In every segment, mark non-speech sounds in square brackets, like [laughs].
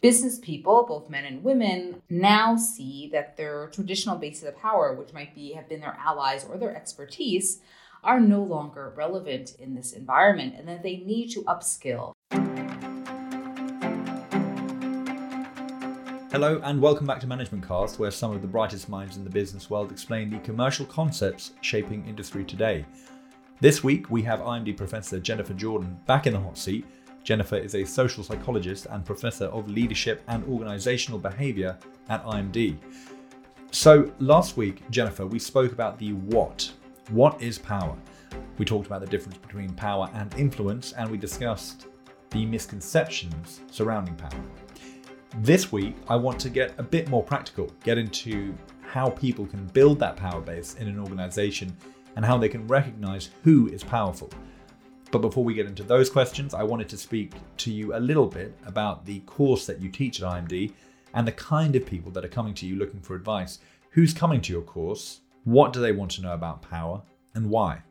business people, both men and women, now see that their traditional bases of power, which might be have been their allies or their expertise, are no longer relevant in this environment and that they need to upskill. Hello, and welcome back to Management Cast, where some of the brightest minds in the business world explain the commercial concepts shaping industry today. This week, we have IMD Professor Jennifer Jordan back in the hot seat Jennifer is a social psychologist and professor of leadership and organizational behavior at IMD. So, last week, Jennifer, we spoke about the what. What is power? We talked about the difference between power and influence, and we discussed the misconceptions surrounding power. This week, I want to get a bit more practical, get into how people can build that power base in an organization and how they can recognize who is powerful. But before we get into those questions, I wanted to speak to you a little bit about the course that you teach at IMD and the kind of people that are coming to you looking for advice. Who's coming to your course? What do they want to know about power and why?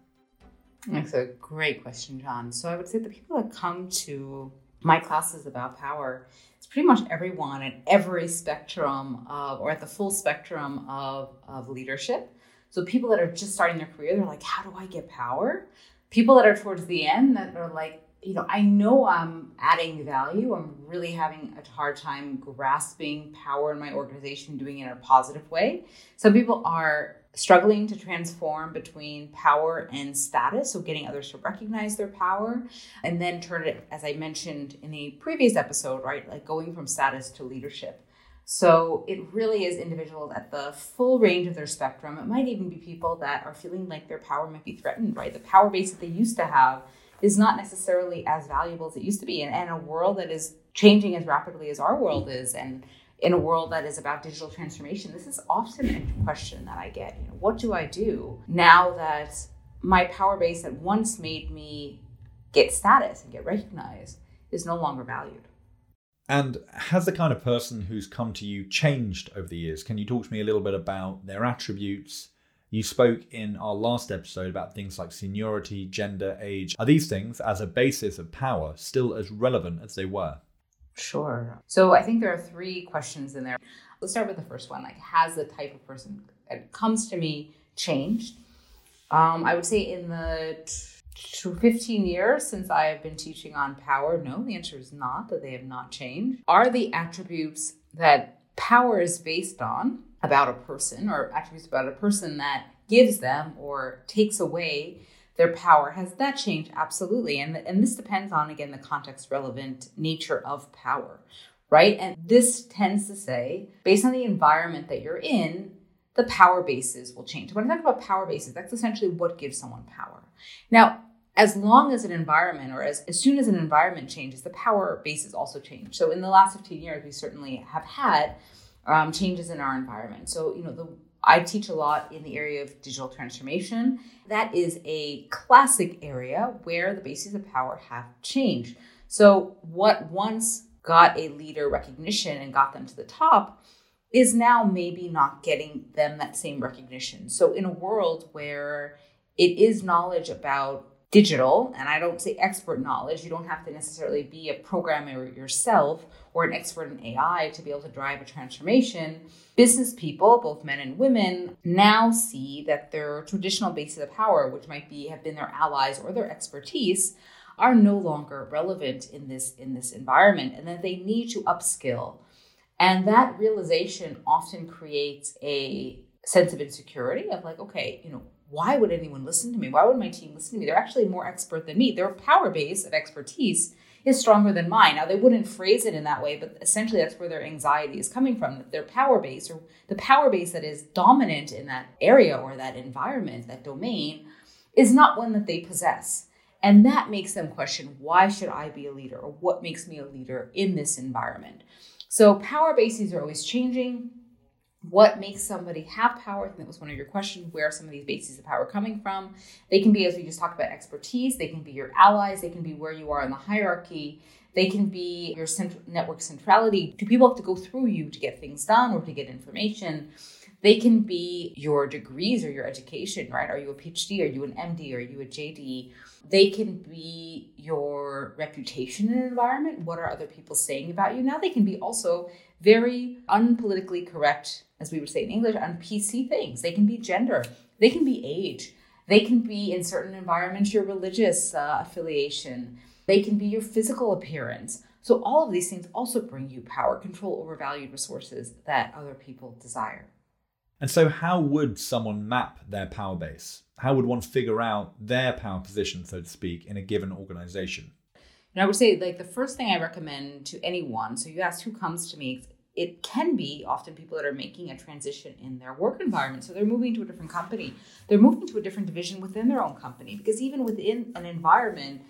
That's a great question, John. So I would say the people that come to my classes about power, it's pretty much everyone at every spectrum of, or at the full spectrum of, of leadership. So people that are just starting their career, they're like, how do I get power? People that are towards the end that are like, you know, I know I'm adding value. I'm really having a hard time grasping power in my organization, doing it in a positive way. Some people are struggling to transform between power and status, so getting others to recognize their power and then turn it, as I mentioned in the previous episode, right, like going from status to leadership. So it really is individuals at the full range of their spectrum. It might even be people that are feeling like their power might be threatened, right? The power base that they used to have is not necessarily as valuable as it used to be. And, and a world that is changing as rapidly as our world is, and in a world that is about digital transformation, this is often a question that I get. You know, what do I do now that my power base that once made me get status and get recognized is no longer valued? And has the kind of person who's come to you changed over the years? Can you talk to me a little bit about their attributes? You spoke in our last episode about things like seniority, gender, age. Are these things, as a basis of power, still as relevant as they were? Sure. So I think there are three questions in there. Let's start with the first one. Like, has the type of person that comes to me changed? Um, I would say in the 15 years since I have been teaching on power? No, the answer is not that they have not changed. Are the attributes that power is based on about a person or attributes about a person that gives them or takes away their power has that changed? Absolutely. And and this depends on again the context relevant nature of power right? And this tends to say based on the environment that you're in the power bases will change. When i talk about power bases that's essentially what gives someone power. Now as long as an environment or as, as soon as an environment changes, the power bases also change. So in the last 15 years, we certainly have had um, changes in our environment. So, you know, the I teach a lot in the area of digital transformation. That is a classic area where the bases of power have changed. So, what once got a leader recognition and got them to the top is now maybe not getting them that same recognition. So, in a world where it is knowledge about digital, and I don't say expert knowledge, you don't have to necessarily be a programmer yourself or an expert in AI to be able to drive a transformation. Business people, both men and women, now see that their traditional bases of power, which might be have been their allies or their expertise, are no longer relevant in this in this environment and that they need to upskill. And that realization often creates a sense of insecurity of like, okay, you know, why would anyone listen to me? Why would my team listen to me? They're actually more expert than me. Their power base of expertise is stronger than mine. Now, they wouldn't phrase it in that way, but essentially that's where their anxiety is coming from. Their power base or the power base that is dominant in that area or that environment, that domain, is not one that they possess. And that makes them question why should I be a leader or what makes me a leader in this environment? So, power bases are always changing what makes somebody have power? I think that was one of your questions. Where are some of these bases of power coming from? They can be, as we just talked about, expertise. They can be your allies. They can be where you are in the hierarchy. They can be your central network centrality. Do people have to go through you to get things done or to get information? They can be your degrees or your education, right? Are you a PhD? Are you an MD? Are you a JD? They can be your reputation in an environment. What are other people saying about you? Now they can be also very unpolitically correct, as we would say in English, on PC things. They can be gender. They can be age. They can be in certain environments your religious uh, affiliation. They can be your physical appearance. So all of these things also bring you power, control over valued resources that other people desire. And so, how would someone map their power base? How would one figure out their power position, so to speak, in a given organization? And I would say, like, the first thing I recommend to anyone so you asked who comes to me, it can be often people that are making a transition in their work environment. So they're moving to a different company, they're moving to a different division within their own company, because even within an environment,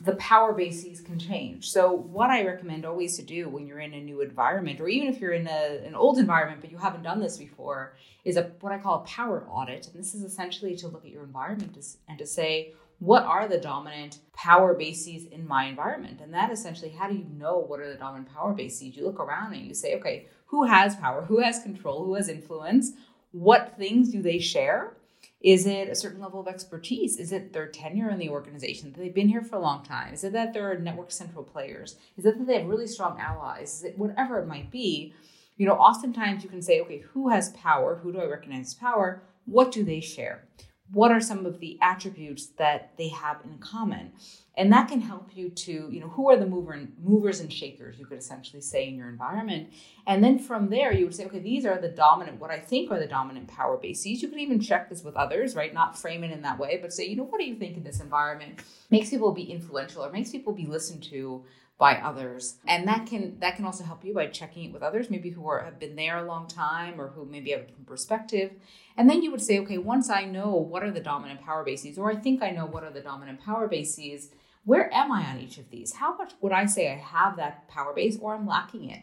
the power bases can change. So, what I recommend always to do when you're in a new environment, or even if you're in a, an old environment but you haven't done this before, is a what I call a power audit. And this is essentially to look at your environment and to say, what are the dominant power bases in my environment? And that essentially, how do you know what are the dominant power bases? You look around and you say, okay, who has power? Who has control? Who has influence? What things do they share? Is it a certain level of expertise? Is it their tenure in the organization? That they've been here for a long time? Is it that they're network central players? Is it that they have really strong allies? Is it whatever it might be? You know, oftentimes you can say, okay, who has power? Who do I recognize as power? What do they share? What are some of the attributes that they have in common? And that can help you to you know who are the mover movers and shakers you could essentially say in your environment. And then from there you would say okay these are the dominant what i think are the dominant power bases. You could even check this with others right? Not frame it in that way but say you know what do you think in this environment makes people be influential or makes people be listened to by others? And that can that can also help you by checking it with others maybe who are, have been there a long time or who maybe have a different perspective. And then you would say okay once i know what are the dominant power bases or i think i know what are the dominant power bases where am I on each of these? How much would I say I have that power base or I'm lacking it?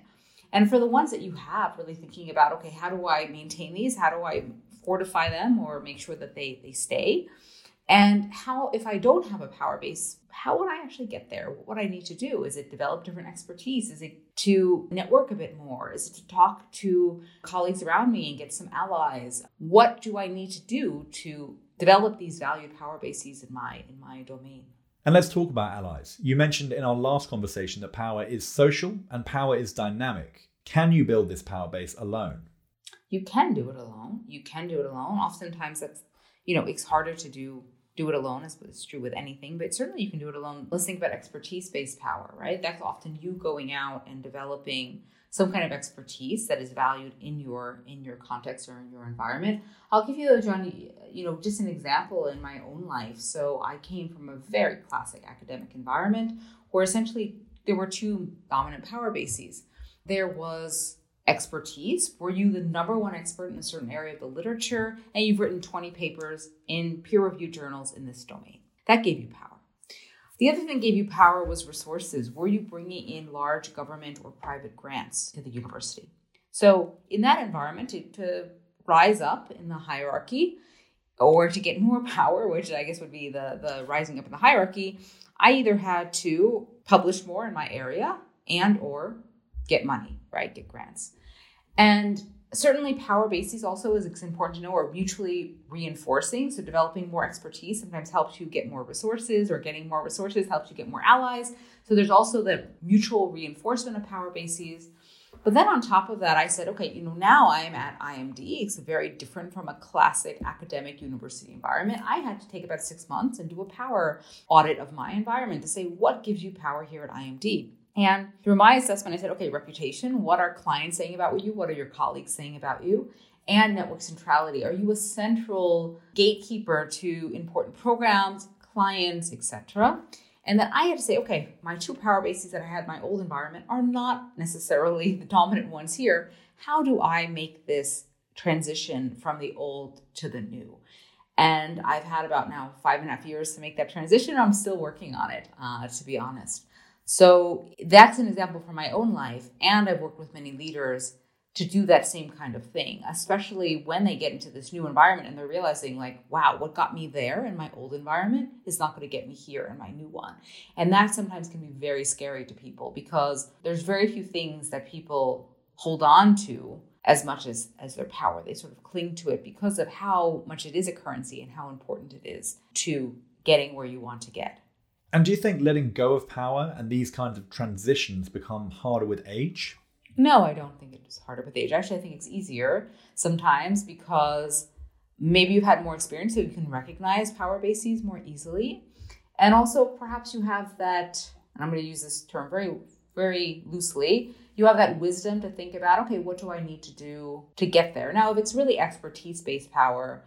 And for the ones that you have, really thinking about, okay, how do I maintain these? How do I fortify them or make sure that they, they stay? And how, if I don't have a power base, how would I actually get there? What I need to do? Is it develop different expertise? Is it to network a bit more? Is it to talk to colleagues around me and get some allies? What do I need to do to develop these valued power bases in my in my domain? And let's talk about allies. You mentioned in our last conversation that power is social and power is dynamic. Can you build this power base alone? You can do it alone. You can do it alone. Oftentimes that's, you know, it's harder to do do it alone as it's true with anything, but certainly you can do it alone. Let's think about expertise-based power, right? That's often you going out and developing some kind of expertise that is valued in your in your context or in your environment. I'll give you, John, you know, just an example in my own life. So I came from a very classic academic environment where essentially there were two dominant power bases. There was expertise. Were you the number one expert in a certain area of the literature and you've written 20 papers in peer-reviewed journals in this domain? That gave you power. The other thing that gave you power was resources. Were you bringing in large government or private grants to the university? So, in that environment, to, to rise up in the hierarchy or to get more [laughs] power, which I guess would be the, the rising up in the hierarchy, I either had to publish more in my area and or get money, right? Get grants. And certainly power bases also is important to know are mutually reinforcing so developing more expertise sometimes helps you get more resources or getting more resources helps you get more allies. So there's also the mutual reinforcement of power bases. But then on top of that i said okay you know now i'm at imd it's very different from a classic academic university environment. I had to take about six months and do a power audit of my environment to say what gives you power here at imd and through my assessment, I said, okay, reputation, what are clients saying about you? What are your colleagues saying about you? And network centrality. Are you a central gatekeeper to important programs, clients, etc.? And then I had to say, okay, my two power bases that I had in my old environment are not necessarily the dominant ones here. How do I make this transition from the old to the new? And I've had about now five and a half years to make that transition. I'm still working on it, uh, to be honest. So that's an example from my own life. And I've worked with many leaders to do that same kind of thing, especially when they get into this new environment and they're realizing, like, wow, what got me there in my old environment is not going to get me here in my new one. And that sometimes can be very scary to people because there's very few things that people hold on to as much as as their power. They sort of cling to it because of how much it is a currency and how important it is to getting where you want to get. And do you think letting go of power and these kinds of transitions become harder with age? No, I don't think it's harder with age. Actually, I think it's easier sometimes because maybe you've had more experience so you can recognize power bases more easily. And also, perhaps you have that, and I'm going to use this term very, very loosely, you have that wisdom to think about, okay, what do I need to do to get there? Now, if it's really expertise based power,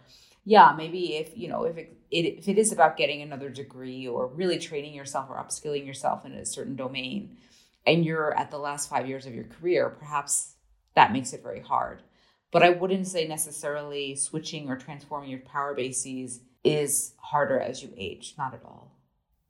yeah, maybe if, you know, if it, it, if it is about getting another degree or really training yourself or upskilling yourself in a certain domain, and you're at the last five years of your career, perhaps that makes it very hard. But I wouldn't say necessarily switching or transforming your power bases is harder as you age, not at all.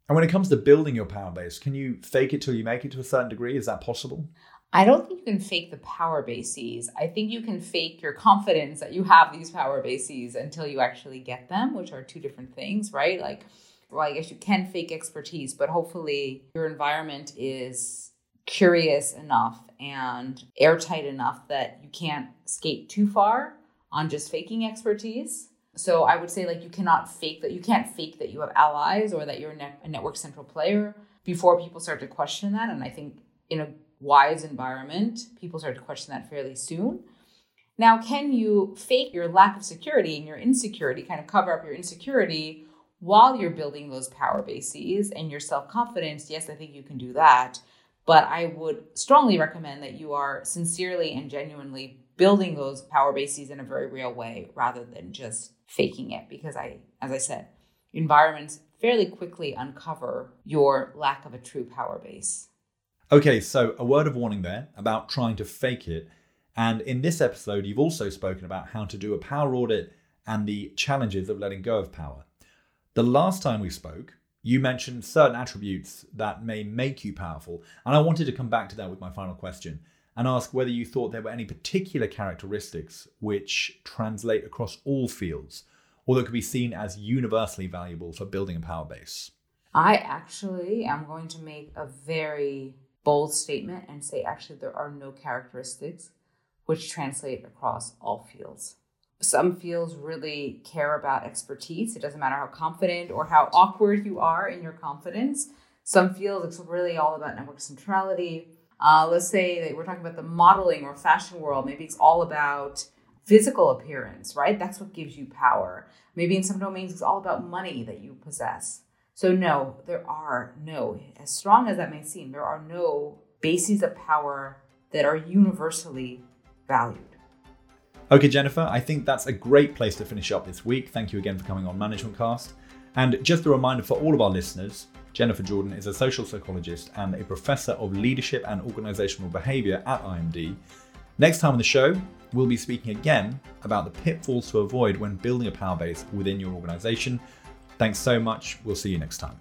And when it comes to building your power base, can you fake it till you make it to a certain degree? Is that possible? I don't think you can fake the power bases. I think you can fake your confidence that you have these power bases until you actually get them, which are two different things, right? Like, well, I guess you can fake expertise, but hopefully your environment is curious enough and airtight enough that you can't skate too far on just faking expertise. So I would say like you cannot fake that you can't fake that you have allies or that you're a network central player before people start to question that. And I think in a wise environment, people start to question that fairly soon. Now, can you fake your lack of security and your insecurity, kind of cover up your insecurity while you're building those power bases and your self confidence? Yes, I think you can do that. But I would strongly recommend that you are sincerely and genuinely building those power bases in a very real way rather than just faking it. Because I, as I said, environments fairly quickly uncover your lack of a true power base. Okay, so a word of warning there about trying to fake it. And in this episode, you've also spoken about how to do a power audit and the challenges of letting go of power. The last time we spoke, you mentioned certain attributes that may make you powerful, and I wanted to come back to that with my final question and ask whether you thought there were any particular characteristics which translate across all fields or that could be seen as universally valuable for building a power base. I actually am going to make a very bold statement and say actually there are no characteristics which translate across all fields some fields really care about expertise. It doesn't matter how confident or how awkward you are in your confidence. Some fields it's really all about network centrality. Uh, let's say that we're talking about the modeling or fashion world. Maybe it's all about physical appearance, right? That's what gives you power. Maybe in some domains it's all about money that you possess. So no, there are no, as strong as that may seem, there are no bases of power that are universally valued. Okay, Jennifer, I think that's a great place to finish up this week. Thank you again for coming on Management Cast. And just a reminder for all of our listeners Jennifer Jordan is a social psychologist and a professor of leadership and organizational behavior at IMD. Next time on the show, we'll be speaking again about the pitfalls to avoid when building a power base within your organization. Thanks so much. We'll see you next time.